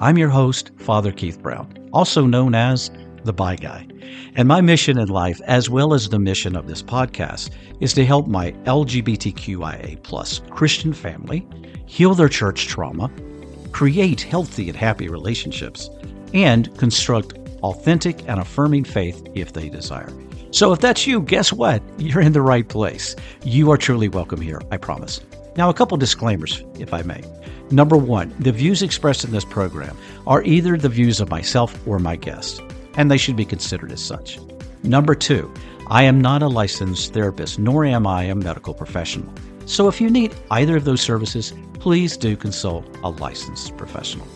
I'm your host, Father Keith Brown, also known as the Bi Guy. And my mission in life, as well as the mission of this podcast, is to help my LGBTQIA plus Christian family heal their church trauma, create healthy and happy relationships, and construct authentic and affirming faith if they desire. So if that's you, guess what? You're in the right place. You are truly welcome here, I promise. Now, a couple disclaimers, if I may. Number one, the views expressed in this program are either the views of myself or my guest, and they should be considered as such. Number two, I am not a licensed therapist, nor am I a medical professional. So if you need either of those services, please do consult a licensed professional.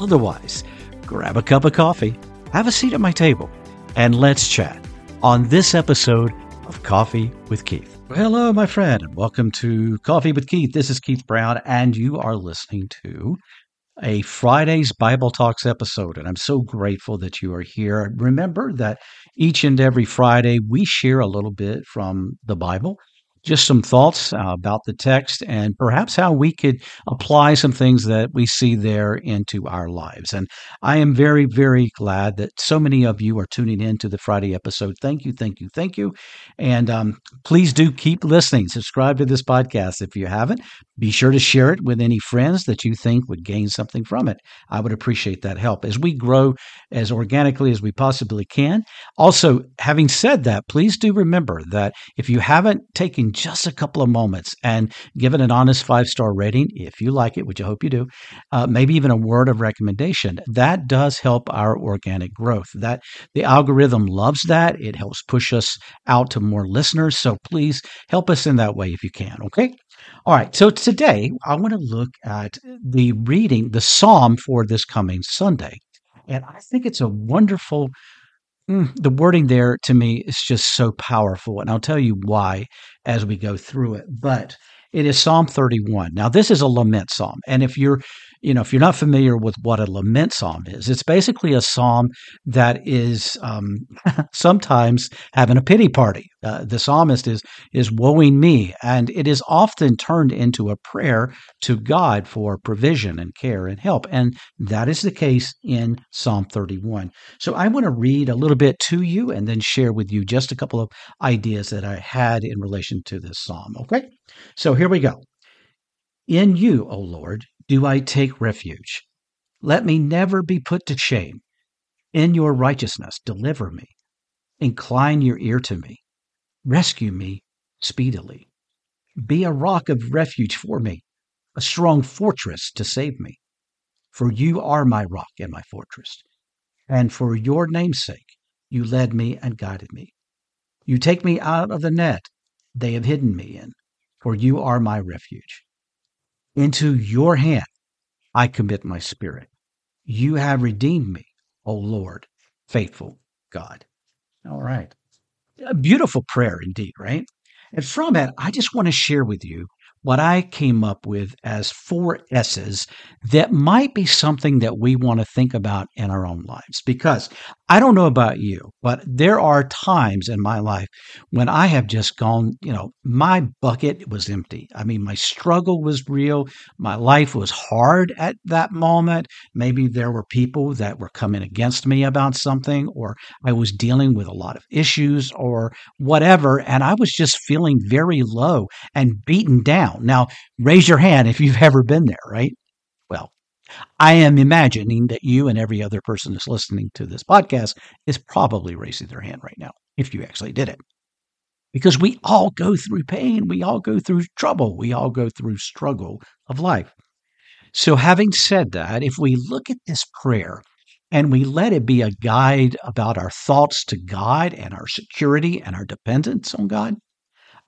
Otherwise, grab a cup of coffee, have a seat at my table, and let's chat on this episode of Coffee with Keith. Well, hello, my friend, and welcome to Coffee with Keith. This is Keith Brown, and you are listening to a Friday's Bible Talks episode. And I'm so grateful that you are here. Remember that each and every Friday we share a little bit from the Bible just some thoughts uh, about the text and perhaps how we could apply some things that we see there into our lives. And I am very, very glad that so many of you are tuning in to the Friday episode. Thank you, thank you, thank you. And um, please do keep listening. Subscribe to this podcast if you haven't. Be sure to share it with any friends that you think would gain something from it. I would appreciate that help as we grow as organically as we possibly can. Also, having said that, please do remember that if you haven't taken just a couple of moments and give it an honest five star rating if you like it, which I hope you do, uh, maybe even a word of recommendation. That does help our organic growth. That the algorithm loves that. It helps push us out to more listeners. So please help us in that way if you can. Okay. All right. So today I want to look at the reading, the psalm for this coming Sunday. And I think it's a wonderful Mm, the wording there to me is just so powerful, and I'll tell you why as we go through it. But it is Psalm 31. Now, this is a lament psalm, and if you're you know, if you're not familiar with what a lament psalm is, it's basically a psalm that is um, sometimes having a pity party. Uh, the psalmist is is woeing me, and it is often turned into a prayer to God for provision and care and help, and that is the case in Psalm 31. So I want to read a little bit to you, and then share with you just a couple of ideas that I had in relation to this psalm. Okay, so here we go. In you, O Lord, do I take refuge. Let me never be put to shame. In your righteousness, deliver me. Incline your ear to me. Rescue me speedily. Be a rock of refuge for me, a strong fortress to save me. For you are my rock and my fortress. And for your name's sake, you led me and guided me. You take me out of the net they have hidden me in, for you are my refuge. Into your hand I commit my spirit. You have redeemed me, O Lord, faithful God. All right. A beautiful prayer indeed, right? And from it, I just want to share with you what I came up with as four S's that might be something that we want to think about in our own lives. Because I don't know about you, but there are times in my life when I have just gone, you know, my bucket was empty. I mean, my struggle was real. My life was hard at that moment. Maybe there were people that were coming against me about something, or I was dealing with a lot of issues or whatever. And I was just feeling very low and beaten down. Now, raise your hand if you've ever been there, right? I am imagining that you and every other person that's listening to this podcast is probably raising their hand right now, if you actually did it. Because we all go through pain, we all go through trouble, we all go through struggle of life. So, having said that, if we look at this prayer and we let it be a guide about our thoughts to God and our security and our dependence on God,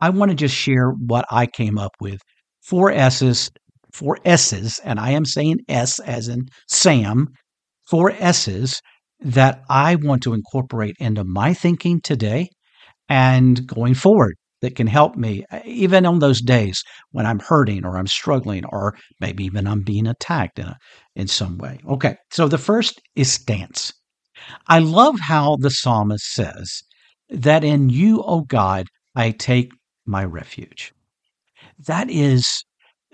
I want to just share what I came up with. Four S's, four S's, and I am saying S as in Sam, four S's that I want to incorporate into my thinking today and going forward that can help me, uh, even on those days when I'm hurting or I'm struggling or maybe even I'm being attacked in, a, in some way. Okay, so the first is stance. I love how the psalmist says that in you, O God, I take my refuge. That is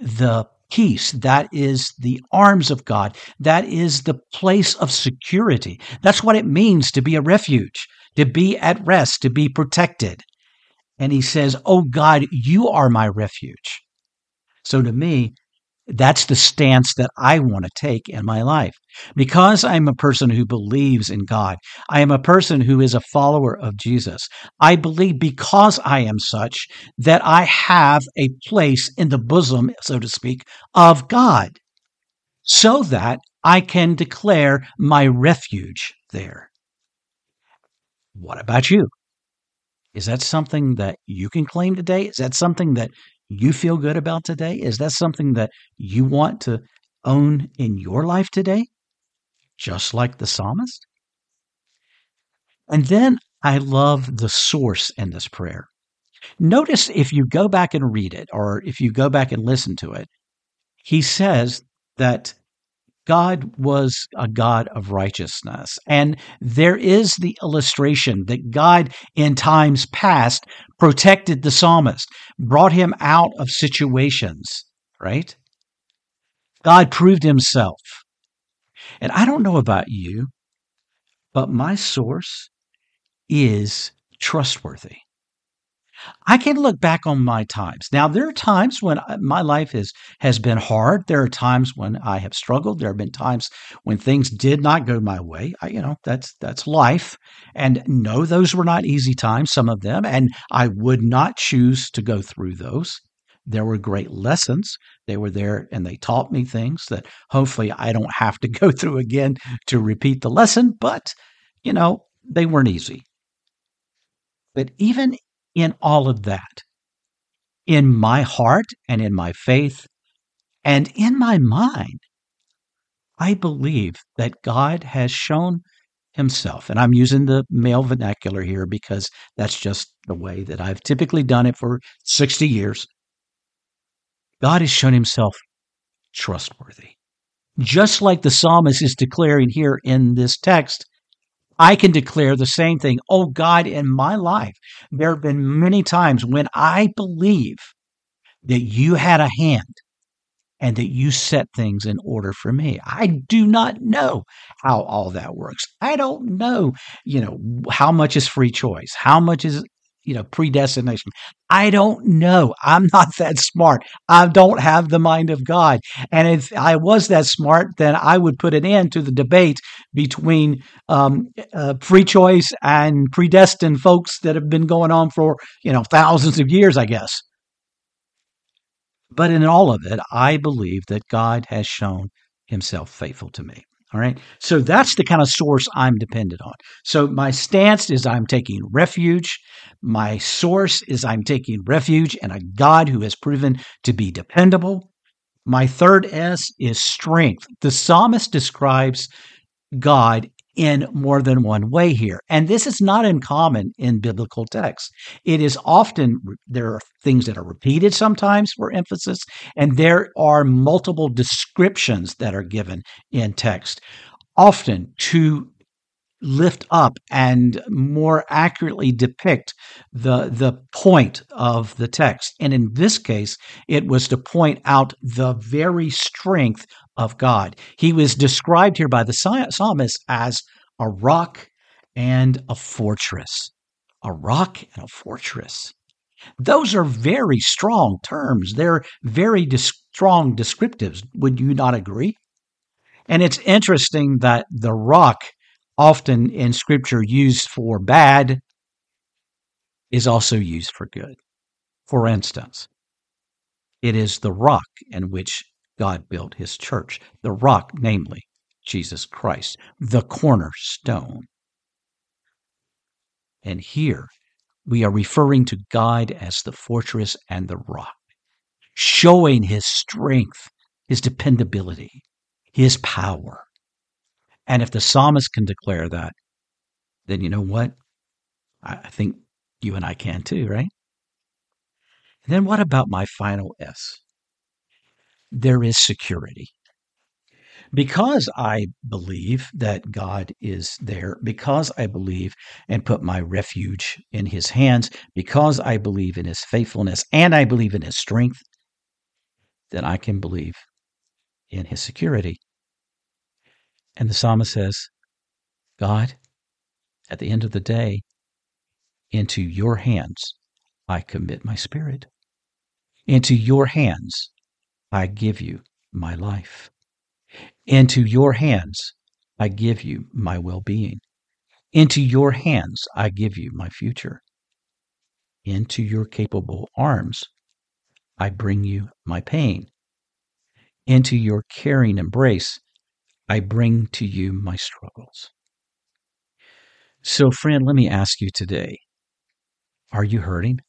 the peace. That is the arms of God. That is the place of security. That's what it means to be a refuge, to be at rest, to be protected and he says, Oh God, you are my refuge. So to me, that's the stance that I want to take in my life. Because I'm a person who believes in God, I am a person who is a follower of Jesus. I believe because I am such that I have a place in the bosom, so to speak, of God, so that I can declare my refuge there. What about you? Is that something that you can claim today? Is that something that you feel good about today? Is that something that you want to own in your life today? Just like the psalmist? And then I love the source in this prayer. Notice if you go back and read it, or if you go back and listen to it, he says that God was a God of righteousness. And there is the illustration that God, in times past, protected the psalmist, brought him out of situations, right? God proved himself. And I don't know about you, but my source is trustworthy. I can look back on my times. Now, there are times when uh, my life is, has been hard. There are times when I have struggled. There have been times when things did not go my way. I, you know, that's that's life. And no, those were not easy times. Some of them, and I would not choose to go through those. There were great lessons. They were there, and they taught me things that hopefully I don't have to go through again to repeat the lesson. But you know, they weren't easy. But even in all of that, in my heart and in my faith and in my mind, I believe that God has shown himself. And I'm using the male vernacular here because that's just the way that I've typically done it for 60 years. God has shown himself trustworthy. Just like the psalmist is declaring here in this text, I can declare the same thing. Oh God, in my life, there have been many times when I believe that you had a hand and that you set things in order for me. I do not know how all that works. I don't know, you know, how much is free choice? How much is you know, predestination. I don't know. I'm not that smart. I don't have the mind of God. And if I was that smart, then I would put an end to the debate between um, uh, free choice and predestined folks that have been going on for, you know, thousands of years, I guess. But in all of it, I believe that God has shown himself faithful to me. All right. So that's the kind of source I'm dependent on. So my stance is I'm taking refuge. My source is I'm taking refuge in a God who has proven to be dependable. My third S is strength. The psalmist describes God in more than one way here. And this is not uncommon in biblical texts. It is often, there are things that are repeated sometimes for emphasis, and there are multiple descriptions that are given in text, often to lift up and more accurately depict the the point of the text and in this case it was to point out the very strength of God. He was described here by the psalmist as a rock and a fortress. A rock and a fortress. Those are very strong terms. They're very strong descriptives. Would you not agree? And it's interesting that the rock, often in scripture used for bad, is also used for good. For instance, it is the rock in which God built his church, the rock, namely, Jesus Christ, the cornerstone. And here we are referring to God as the fortress and the rock, showing his strength, his dependability, his power. And if the psalmist can declare that, then you know what? I think you and I can too, right? And then what about my final S? There is security. Because I believe that God is there, because I believe and put my refuge in his hands, because I believe in his faithfulness and I believe in his strength, then I can believe in his security. And the psalmist says, God, at the end of the day, into your hands I commit my spirit. Into your hands I give you my life. Into your hands I give you my well being. Into your hands I give you my future. Into your capable arms I bring you my pain. Into your caring embrace I bring to you my struggles. So, friend, let me ask you today are you hurting?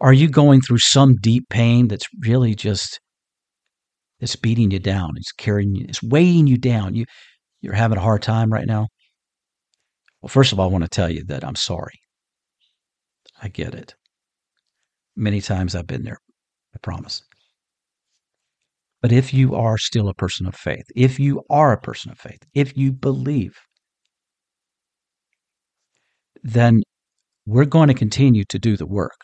Are you going through some deep pain that's really just it's beating you down. It's carrying you, it's weighing you down. You you're having a hard time right now. Well, first of all, I want to tell you that I'm sorry. I get it. Many times I've been there. I promise. But if you are still a person of faith, if you are a person of faith, if you believe, then we're going to continue to do the work.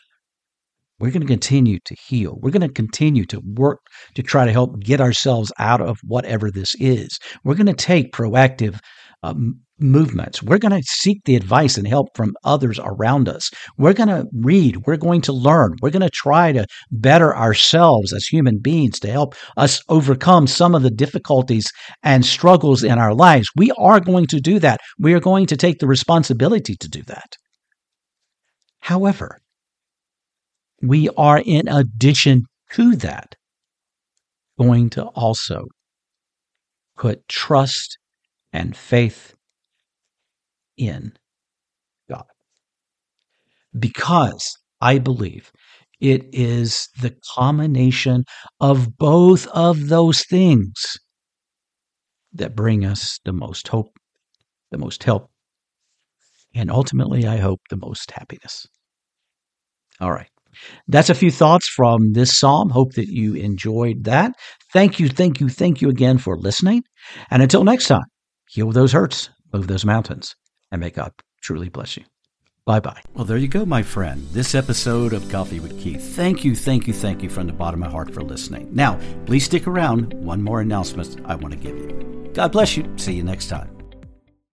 We're going to continue to heal. We're going to continue to work to try to help get ourselves out of whatever this is. We're going to take proactive um, movements. We're going to seek the advice and help from others around us. We're going to read. We're going to learn. We're going to try to better ourselves as human beings to help us overcome some of the difficulties and struggles in our lives. We are going to do that. We are going to take the responsibility to do that. However, we are, in addition to that, going to also put trust and faith in God. Because I believe it is the combination of both of those things that bring us the most hope, the most help, and ultimately, I hope, the most happiness. All right. That's a few thoughts from this psalm. Hope that you enjoyed that. Thank you, thank you, thank you again for listening. And until next time, heal those hurts, move those mountains, and may God truly bless you. Bye bye. Well, there you go, my friend. This episode of Coffee with Keith. Thank you, thank you, thank you from the bottom of my heart for listening. Now, please stick around. One more announcement I want to give you. God bless you. See you next time.